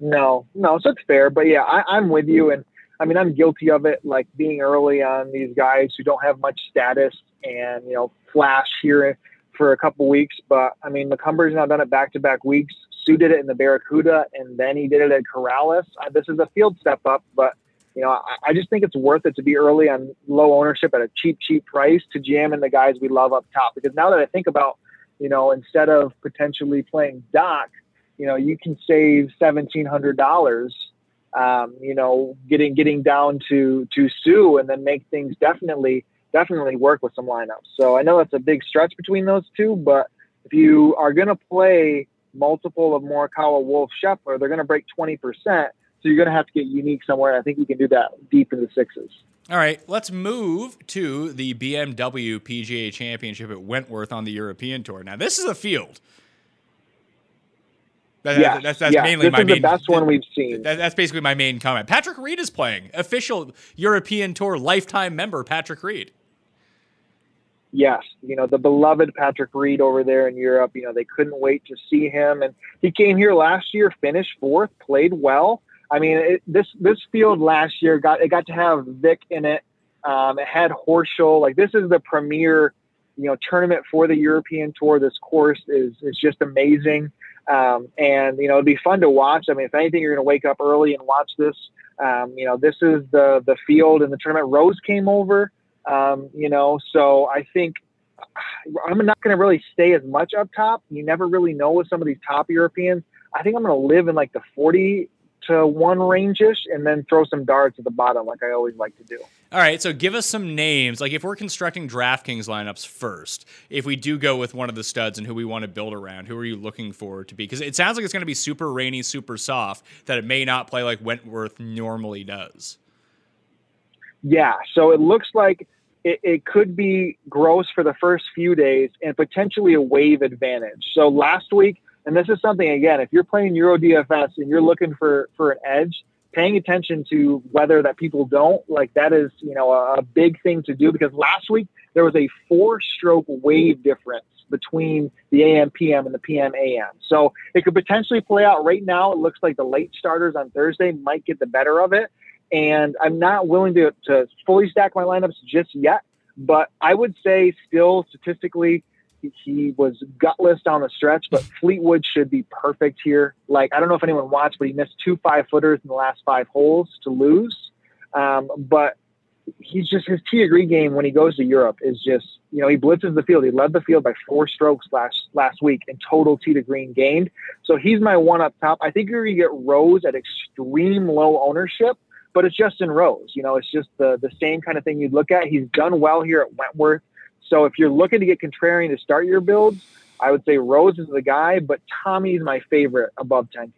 No, no, so it's fair. But yeah, I, I'm with you. And I mean, I'm guilty of it, like being early on these guys who don't have much status and, you know, flash here for a couple weeks. But I mean, McCumber's now done it back to back weeks. Suh did it in the Barracuda, and then he did it at Corales. Uh, this is a field step up, but you know, I, I just think it's worth it to be early on low ownership at a cheap, cheap price to jam in the guys we love up top. Because now that I think about, you know, instead of potentially playing Doc, you know, you can save seventeen hundred dollars. Um, you know, getting getting down to to Suh, and then make things definitely definitely work with some lineups. So I know that's a big stretch between those two, but if you are going to play multiple of Morikawa, Wolff, Scheffler, they're going to break twenty percent. So you're going to have to get unique somewhere. I think you can do that deep in the sixes. All right, let's move to the BMW PGA Championship at Wentworth on the European Tour. Now, this is a field. That- Yeah, that's that's yeah. mainly this my is main. the best one we've seen. that- that's basically my main comment. Patrick Reed is playing. Official European Tour lifetime member Patrick Reed. yes, you know, the beloved Patrick Reed over there in Europe, you know, they couldn't wait to see him. And he came here last year, finished fourth, played well. I mean, it, this, this field last year got, it got to have Vic in it. Um, it had Horschel. Like this is the premier, you know, tournament for the European tour. This course is, is just amazing. Um, and, you know, it'd be fun to watch. I mean, if anything, you're going to wake up early and watch this. Um, you know, this is the, the field and the tournament. Rose came over. Um, you know, so I think I'm not going to really stay as much up top. You never really know with some of these top Europeans. I think I'm going to live in like the 40 to one range-ish and then throw some darts at the bottom like I always like to do. All right, so give us some names. Like if we're constructing DraftKings lineups first, if we do go with one of the studs and who we want to build around, who are you looking for to be? Because it sounds like it's going to be super rainy, super soft, that it may not play like Wentworth normally does. Yeah, so it looks like it, it could be gross for the first few days and potentially a wave advantage. So last week, and this is something again, if you're playing Euro DFS and you're looking for for an edge, paying attention to weather that people don't like that is you know a, a big thing to do because last week there was a four stroke wave difference between the AM PM and the PM AM. So it could potentially play out right now. It looks like the late starters on Thursday might get the better of it. And I'm not willing to, to fully stack my lineups just yet, but I would say still statistically he, was gutless down the stretch, but Fleetwood should be perfect here. Like I don't know if anyone watched, but he missed two five footers in the last five holes to lose. Um, but he's just his tee to green game when he goes to Europe is just you know he blitzes the field. He led the field by four strokes last last week in total tee to green gained. So he's my one up top. I think you're gonna get Rose at extreme low ownership, but it's Justin Rose. You know, it's just the the same kind of thing you'd look at. He's done well here at Wentworth. So if you're looking to get contrarian to start your builds, I would say Rose is the guy, but Tommy's my favorite above 10k.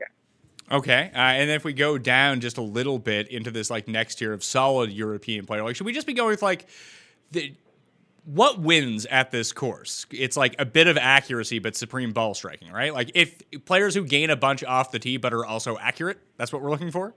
Okay, uh, and if we go down just a little bit into this like next tier of solid European player, like should we just be going with like the what wins at this course? It's like a bit of accuracy, but supreme ball striking, right? Like if players who gain a bunch off the tee but are also accurate, that's what we're looking for.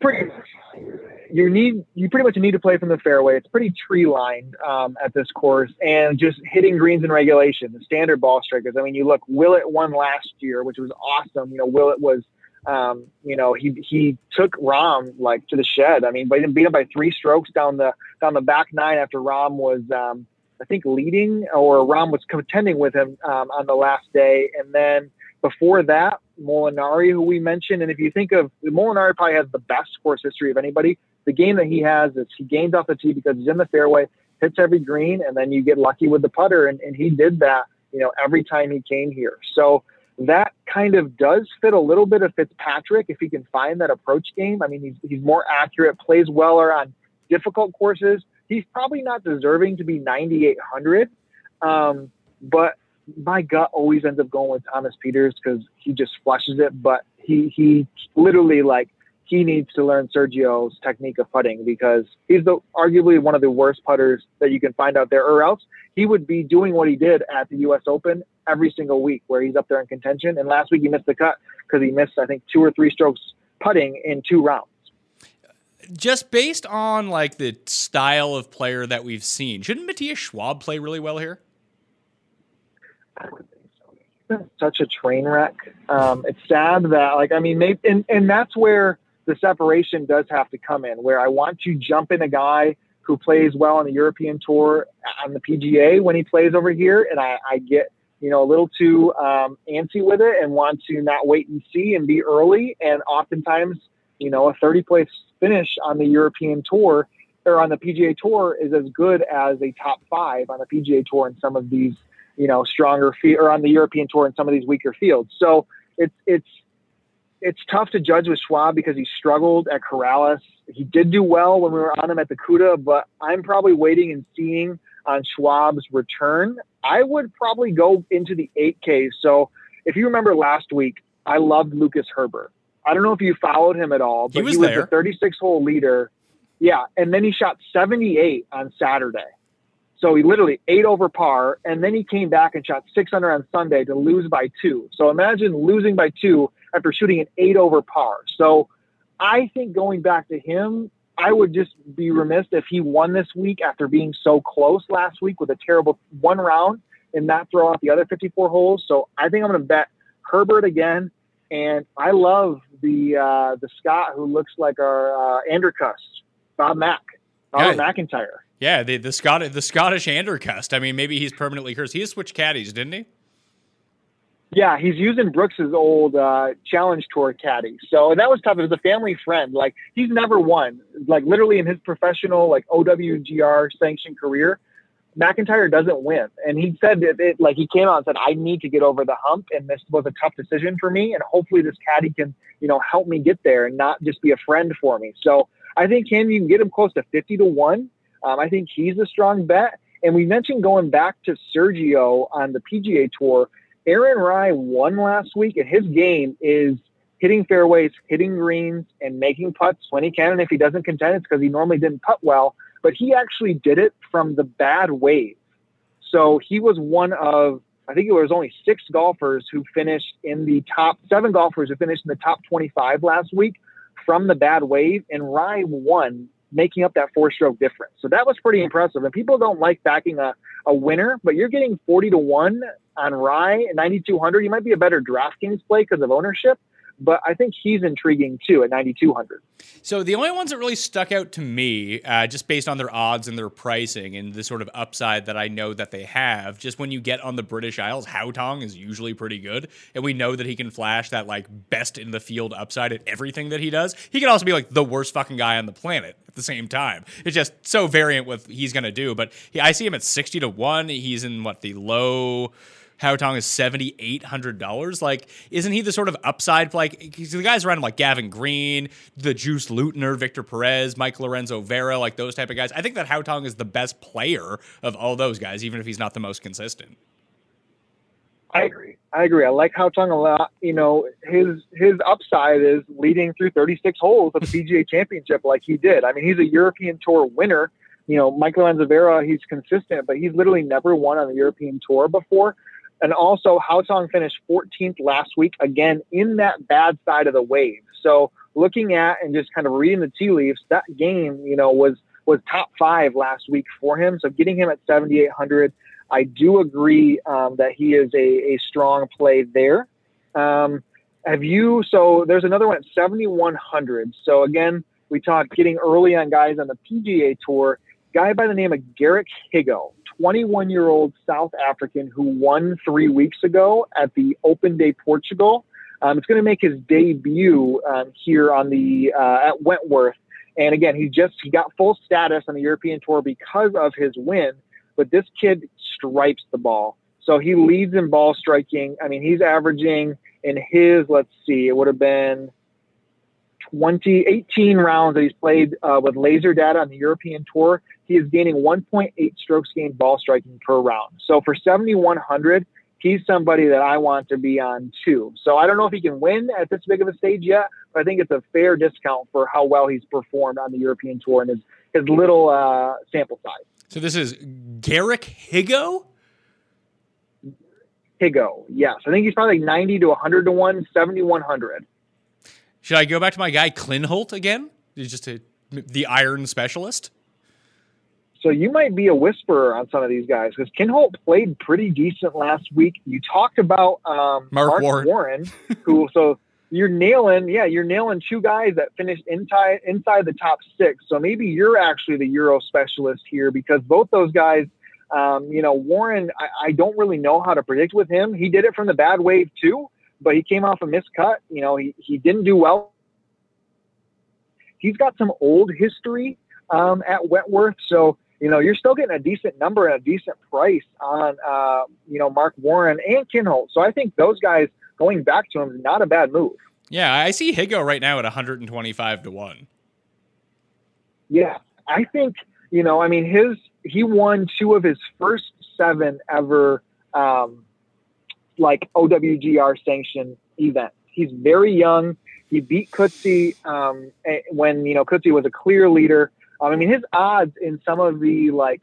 Pretty much. You need you pretty much need to play from the fairway. It's pretty tree lined um, at this course, and just hitting greens in regulation. The standard ball strikers. I mean, you look. Willett won last year, which was awesome. You know, Willett was. Um, you know, he he took Rahm like to the shed. I mean, but he beat him by three strokes down the down the back nine after Rahm was um, I think leading or Rahm was contending with him um, on the last day, and then before that, Molinari, who we mentioned, and if you think of Molinari, probably has the best course history of anybody. The game that he has is he gains off the tee because he's in the fairway, hits every green, and then you get lucky with the putter, and, and he did that, you know, every time he came here. So that kind of does fit a little bit of Fitzpatrick if he can find that approach game. I mean, he's he's more accurate, plays well on difficult courses. He's probably not deserving to be 9,800, um, but my gut always ends up going with Thomas Pieters because he just flushes it. But he he literally like he needs to learn Sergio's technique of putting because he's the arguably one of the worst putters that you can find out there, or else he would be doing what he did at the U.S. Open every single week, where he's up there in contention. And last week he missed the cut because he missed, I think, two or three strokes putting in two rounds. Just based on like the style of player that we've seen, shouldn't Matthias Schwab play really well here? I would think so. He's been such a train wreck. Um, it's sad that, like, I mean, maybe, and, and that's where the separation does have to come in, where I want to jump in a guy who plays well on the European tour on the PGA when he plays over here, and I, I get you know a little too um, antsy with it and want to not wait and see and be early, and oftentimes you know a 30 place finish on the European tour or on the PGA tour is as good as a top five on the PGA tour in some of these you know stronger field or on the European tour in some of these weaker fields. So it's it's it's tough to judge with Schwab because he struggled at Corales. He did do well when we were on him at the CUDA, but I'm probably waiting and seeing on Schwab's return. I would probably go into the 8K. So if you remember last week, I loved Lucas Herbert. I don't know if you followed him at all, but he was, he was the 36 hole leader. Yeah, and then he shot 78 on Saturday. So he literally eight over par, and then he came back and shot 600 on Sunday to lose by two. So imagine losing by two after shooting an eight over par. So I think going back to him, I would just be remiss if he won this week after being so close last week with a terrible one round and not throw out the other 54 holes. So I think I'm going to bet Herbert again. And I love the uh, the Scot who looks like our uh, Andercust, Bob Mack, Bob Yeah. MacIntyre. Yeah, the the Scott the Scottish Andercust. I mean, maybe he's permanently cursed. He has switched caddies, didn't he? Yeah, he's using Brooks's old uh, Challenge Tour caddy. So that was tough. It was a family friend. Like he's never won. Like literally in his professional like OWGR sanctioned career, MacIntyre doesn't win. And he said that it like he came out and said, "I need to get over the hump, and this was a tough decision for me. And hopefully this caddy can you know help me get there and not just be a friend for me." So I think him you get him close to fifty to one. Um, I think he's a strong bet. And we mentioned going back to Sergio on the PGA Tour. Aaron Rai won last week, and his game is hitting fairways, hitting greens, and making putts when he can. And if he doesn't contend, it's because he normally didn't putt well. But he actually did it from the bad wave. So he was one of, I think it was only six golfers who finished in the top, seven golfers who finished in the top 25 last week from the bad wave. And Rai won, making up that four stroke difference. So that was pretty impressive. And people don't like backing a, a winner, but you're getting 40 to 1 on Rai at 9,200. You might be a better DraftKings play because of ownership, but I think he's intriguing too at 9,200. So the only ones that really stuck out to me, uh, just based on their odds and their pricing and the sort of upside that I know that they have, just when you get on the British Isles, Haotong is usually pretty good, and we know that he can flash that like best in the field upside at everything that he does. He can also be like the worst fucking guy on the planet at the same time. It's just so variant with he's gonna do. But he, I see him at sixty to one. He's in what the low. Hao Tong is seventy eight hundred dollars. Like, isn't he the sort of upside? Like, the guys around him, like Gavin Green, the Joost Luiten, Victor Perez, Mike Lorenzo Vera, like those type of guys. I think that Hao Tong is the best player of all those guys, even if he's not the most consistent. I agree. I agree. I like Hao Tong a lot. You know, his his upside is leading through 36 holes of the PGA Championship like he did. I mean, he's a European Tour winner. You know, Michael Anzavera, he's consistent, but he's literally never won on the European Tour before. And also, Hao Tong finished 14th last week, again, in that bad side of the wave. So looking at and just kind of reading the tea leaves, that game, you know, was was top five last week for him. So getting him at 7,800, I do agree um, that he is a, a strong play there. Um, have you? So there's another one at 7,100. So again, we talked getting early on guys on the PGA Tour. Guy by the name of Garrick Higgo, 21 year old South African who won three weeks ago at the Open de Portugal. Um, it's going to make his debut um, here on the uh, at Wentworth. And again, he just he got full status on the European Tour because of his win. But this kid stripes the ball, so he leads in ball striking. I mean, he's averaging in his let's see, it would have been 20, 18 rounds that he's played uh, with laser data on the European Tour. He is gaining 1.8 strokes gained ball striking per round. So for 7,100, he's somebody that I want to be on too. So I don't know if he can win at this big of a stage yet, but I think it's a fair discount for how well he's performed on the European tour and his his little uh, sample size. So this is Garrick Higgo? Higgo, yes, I think he's probably like ninety to one hundred to one, 70 100. Should I go back to my guy Kinhult again? He's just a, the iron specialist. So you might be a whisperer on some of these guys because Kinhult played pretty decent last week. You talked about um, Mark Mark, Warren. Warren, who so you're nailing, yeah, you're nailing two guys that finished inside inside the top six. So maybe you're actually the Euro specialist here because both those guys, um, you know, Warren, I, I don't really know how to predict with him. He did it from the bad wave too, but he came off a miscut. You know, he he didn't do well. He's got some old history um, at Wentworth, so you know, you're still getting a decent number and a decent price on, uh, you know, Marc Warren and Kinhult. So I think those guys going back to him is not a bad move. Yeah, I see Higgo right now at 125 to 1. Yeah, I think, you know, I mean, his, he won two of his first seven ever, um, like OWGR sanctioned events. He's very young. He beat Coetzee um, when, you know, Coetzee was a clear leader. Um, I mean, his odds in some of the like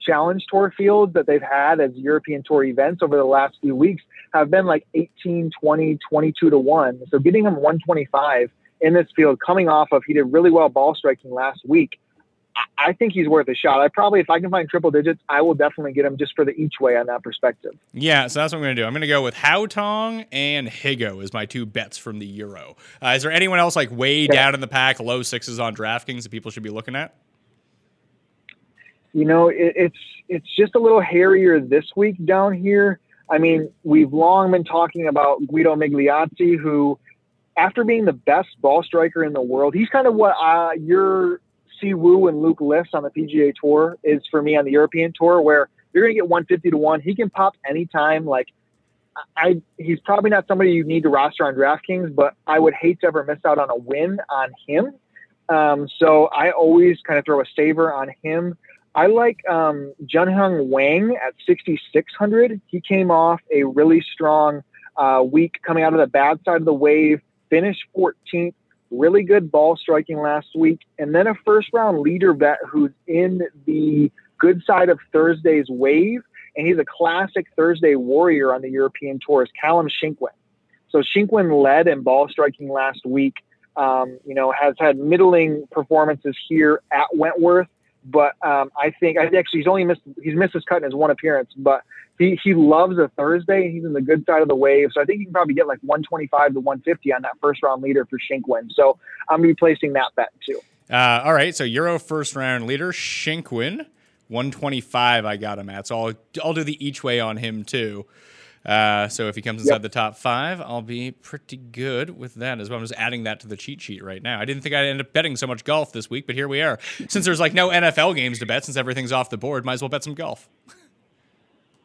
challenge tour fields that they've had as European tour events over the last few weeks have been like 18, 20, 22 to 1. So getting him 125 in this field coming off of, he did really well ball striking last week. I think he's worth a shot. I probably, if I can find triple digits, I will definitely get him just for the each way on that perspective. Yeah, so that's what I'm going to do. I'm going to go with Haotong and Higgo as my two bets from the Euro. Uh, is there anyone else like way Okay. down in the pack, low sixes on DraftKings that people should be looking at? you know, it, it's it's just a little hairier this week down here. I mean, we've long been talking about Guido Migliozzi, who, after being the best ball striker in the world, he's kind of what uh, your Si Woo and Luke List on the PGA Tour is for me on the European Tour, where you're going to get 150 to one. He can pop anytime. Like, I he's probably not somebody you need to roster on DraftKings, but I would hate to ever miss out on a win on him. Um, so I always kind of throw a saver on him. I like um, Jeunghun Wang at 6,600. He came off a really strong uh, week coming out of the bad side of the wave, finished 14th, really good ball striking last week, and then a first round leader bet who's in the good side of Thursday's wave, and he's a classic Thursday warrior on the European Tour, is Callum Shinkwin. So Shinkwin led in ball striking last week. Um, you know, has had middling performances here at Wentworth but um, I think I actually he's only missed he's missed his cut in his one appearance, but he he loves a Thursday. He's in the good side of the wave, so I think you can probably get like 125 to 150 on that first round leader for Shinkwin. So I'm gonna be placing that bet too. Uh, all right, so Euro first round leader Shinkwin, 125. I got him at, so I'll I'll do the each way on him too. Uh, so if he comes inside Yep. the top five, I'll be pretty good with that as well. I'm just adding that to the cheat sheet right now. I didn't think I'd end up betting so much golf this week, but here we are. Since there's like no NFL games to bet, since everything's off the board, might as well bet some golf.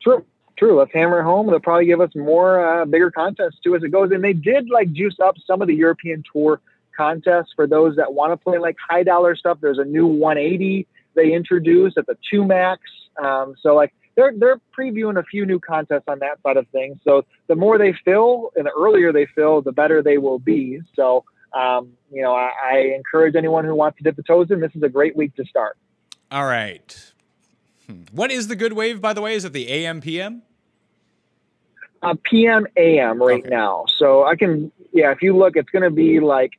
True, true. Let's hammer it home. They'll probably give us more uh, bigger contests too as it goes. And they did like juice up some of the European Tour contests for those that want to play like high dollar stuff. There's a new 180 they introduced at the two max. Um, so like they're they're previewing a few new contests on that side of things. So the more they fill and the earlier they fill, the better they will be. So um, you know, I, I encourage anyone who wants to dip the toes in. This is a great week to start. All right. Hmm. What is the good wave, by the way? Is it the AM PM? uh, PM AM right Okay. now. So I can, yeah, if you look, it's going to be like,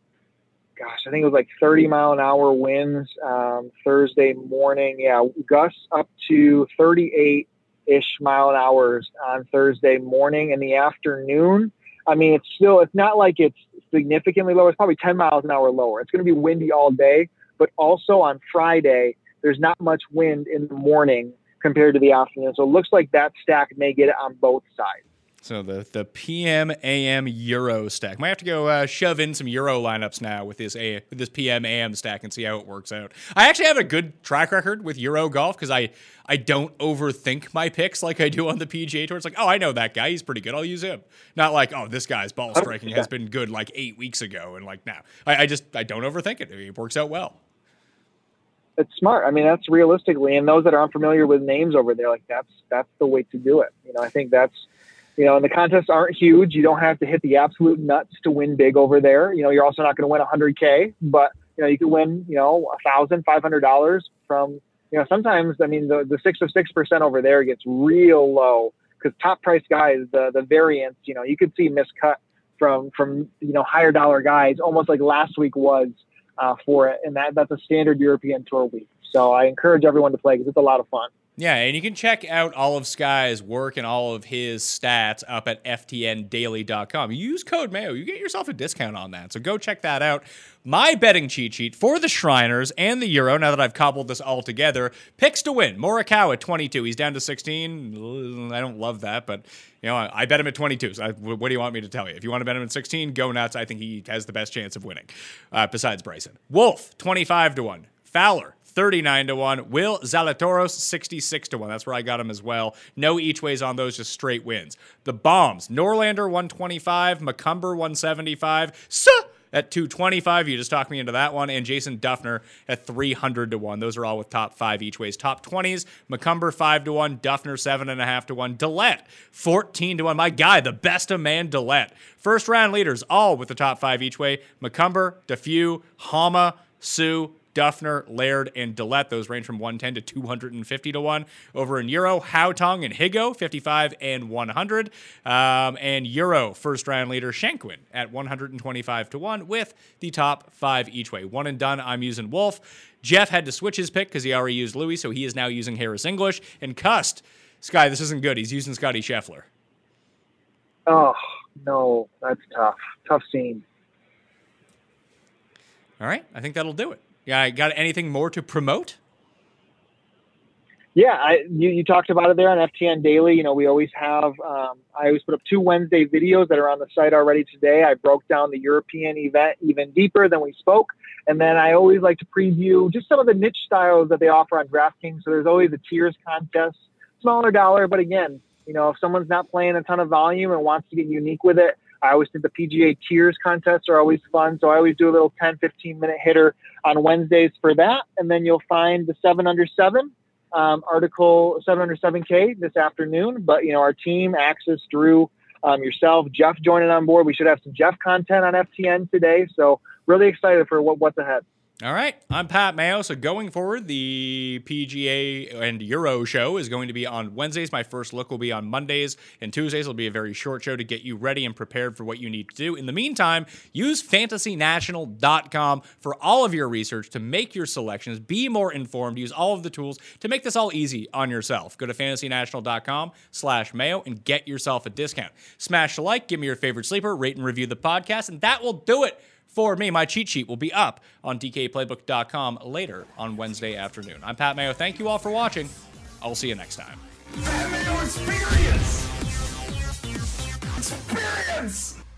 gosh, I think it was like 30 mile an hour winds um, Thursday morning. Yeah, gusts up to 38 ish mile an hour on Thursday morning. In the afternoon, I mean, it's still, it's not like it's significantly lower. It's probably 10 miles an hour lower. It's going to be windy all day, but also on Friday, there's not much wind in the morning compared to the afternoon. So it looks like that stack may get it on both sides. So the the PM AM Euro stack. Might have to go uh, shove in some Euro lineups now with this a with this PM AM stack and see how it works out. I actually have a good track record with Euro golf because I I don't overthink my picks like I do on the PGA Tour. It's like, oh, I know that guy. He's pretty good. I'll use him. Not like, oh, this guy's ball striking has been good like eight weeks ago, and like now I, I just I don't overthink it. It works out well. it's smart. I mean, that's realistically, and those that are unfamiliar with names over there, like that's that's the way to do it. You know, I think that's You know, and the contests aren't huge. You don't have to hit the absolute nuts to win big over there. You know, you're also not going to win 100k, but you know, you can win, you know, a thousand, five hundred dollars from, you know, sometimes, I mean, the, the six of 6% over there gets real low because top price guys, the, the variance, you know, you could see miscut from, from, you know, higher dollar guys, almost like last week was uh, for it. And that, that's a standard European tour week. So I encourage everyone to play because it's a lot of fun. Yeah, and you can check out all of Sky's work and all of his stats up at ftndaily.com. use code Mayo, you get yourself a discount on that. So go check that out. My betting cheat sheet for the Shriners and the Euro, now that I've cobbled this all together, picks to win. Morikawa at 22. He's down to 16. I don't love that, but you know, I, bet him at 22. So I, what do you want me to tell you? If you want to bet him at 16, go nuts. I think he has the best chance of winning, uh, besides Bryson. Wolff, 25 to 1. Fowler, 39 to 1. Will Zalatoris 66 to 1. That's where I got him as well. No each ways on those, just straight wins. The bombs Norlander, 125. McCumber 175. So at 225. You just talked me into that one. And Jason Dufner at 300 to 1. Those are all with top five each ways. Top 20s, McCumber 5 to 1, Dufner 7.5 to 1, Dillette 14 to 1. My guy, the best of man, Dillette. First round leaders, all with the top five each way. McCumber, Defew, Hama, Suh, Dufner, Laird, and Dillette. Those range from 110 to 250 to 1. Over in Euro, Haotong and Higgo, 55 and 100. Um, and Euro first round leader Shinkwin at 125 to 1 with the top five each way. One and done, I'm using Wolff. Jeff had to switch his pick because he already used Louis, so he is now using Harris English. And Cust, Sky, this isn't good. He's using Scotty Scheffler. Oh, no, that's tough. Tough scene. All right, I think that'll do it. Yeah, got anything more to promote? Yeah, I, you, you talked about it there on FTN Daily. You know, we always have, um, I always put up two Wednesday videos that are on the site already today. I broke down the European event even deeper than we spoke. And then I always like to preview just some of the niche styles that they offer on DraftKings. So there's always a tiers contest, smaller dollar. But again, you know, if someone's not playing a ton of volume and wants to get unique with it, I always think the PGA tiers contests are always fun. So I always do a little 10, 15 minute hitter on Wednesdays for that. And then you'll find the seven under seven um, article, seven under 7K this afternoon. But, you know, our team, Axis, Drew, um, yourself, Jeff joining on board. We should have some Jeff content on FTN today. So really excited for what, what's ahead. All right, I'm Pat Mayo. So going forward, the PGA and Euro show is going to be on Wednesdays. My first look will be on Mondays and Tuesdays. It'll be a very short show to get you ready and prepared for what you need to do. In the meantime, use fantasynational.com for all of your research to make your selections, be more informed, use all of the tools to make this all easy on yourself. Go to fantasynational.com slash mayo and get yourself a discount. Smash the like, give me your favorite sleeper, rate and review the podcast, and that will do it for me. My cheat sheet will be up on DKPlaybook.com later on Wednesday afternoon. I'm Pat Mayo. Thank you all for watching. I'll see you next time. Pat Mayo Experience! Experience!